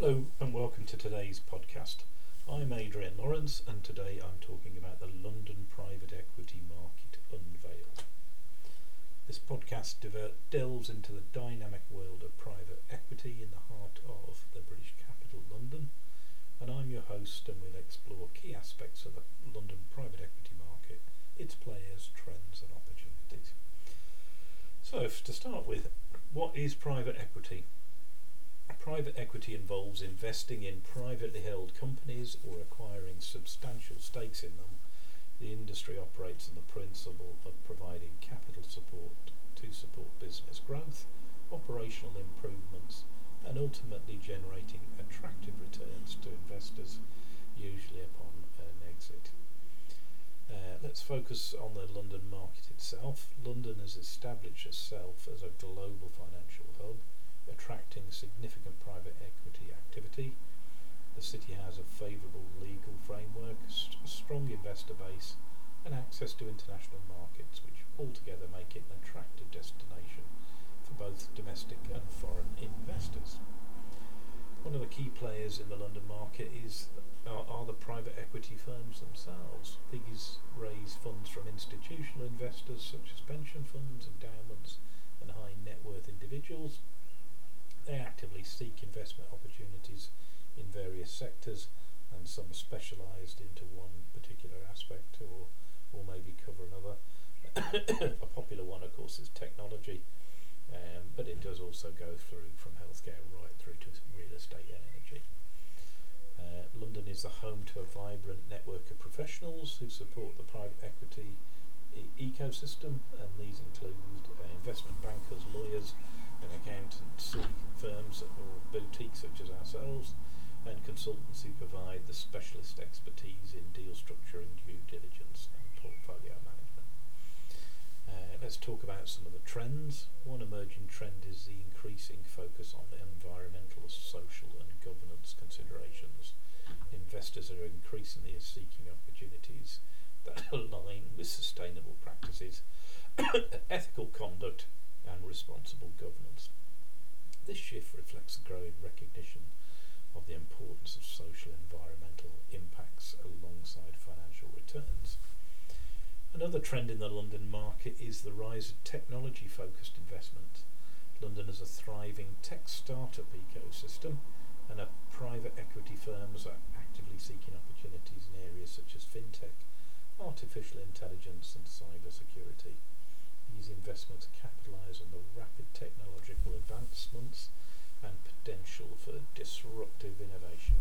Hello and welcome to today's podcast. I'm Adrian Lawrence and today I'm talking about the London private equity market unveiled. This podcast diver- delves into the dynamic world of private equity in the heart of the British capital, London, and I'm your host and we'll explore key aspects of the London private equity market, its players, trends and opportunities. So, to start with, what is private equity? Private equity involves investing in privately held companies or acquiring substantial stakes in them. The industry operates on the principle of providing capital support to support business growth, operational improvements, and ultimately generating attractive returns to investors, usually upon an exit. Uh, let's focus on the London market itself. London has established itself as a global financial hub attracting significant private equity activity. The city has a favourable legal framework, a strong investor base, and access to international markets, which altogether make it an attractive destination for both domestic and foreign investors. One of the key players in the London market is are, are the private equity firms themselves. These raise funds from institutional investors such as pension funds, endowments, and high net worth individuals they actively seek investment opportunities in various sectors, and some are specialised into one particular aspect or, or maybe cover another. a popular one, of course, is technology, um, but it does also go through from healthcare right through to real estate and energy. Uh, London is the home to a vibrant network of professionals who support the private equity ecosystem, and these include uh, investment bankers, lawyers, and accountancy firms or boutiques such as ourselves, and consultants who provide the specialist expertise in deal structuring, due diligence, and portfolio management. Uh, let's talk about some of the trends. One emerging trend is the increasing focus on environmental, social, and governance considerations. Investors are increasingly seeking opportunities that align with sustainable practices, ethical conduct, and responsible governance. This shift reflects a growing recognition of the importance of social and environmental impacts alongside financial returns. Another trend in the London market is the rise of technology focused investment. London has a thriving tech startup ecosystem, and private equity firms are actively seeking opportunities in areas such as fintech, artificial intelligence, and cyber security. These investments capitalise on the rapid technological advancements and potential for disruptive innovation.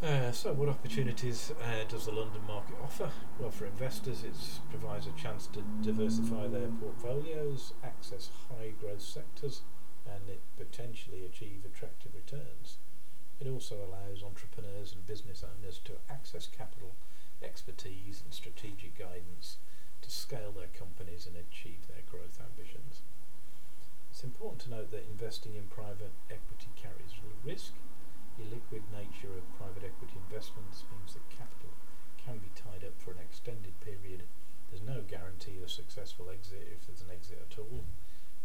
Uh, so, what opportunities uh, does the London market offer? Well, for investors, it provides a chance to diversify their portfolios, access high growth sectors, and it potentially achieve attractive returns. It also allows entrepreneurs and business owners to access capital, expertise, and strategic guidance to scale their companies and achieve their growth ambitions. It's important to note that investing in private equity carries risk. The liquid nature of private equity investments means that capital can be tied up for an extended period. There's no guarantee of successful exit if there's an exit at all,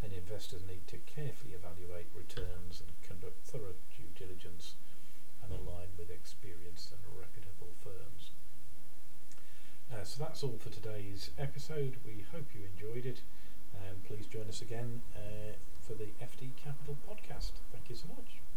and investors need to carefully evaluate returns and conduct thorough due diligence and align with experienced and reputable firms. So that's all for today's episode. We hope you enjoyed it. And please join us again uh, for the FD Capital podcast. Thank you so much.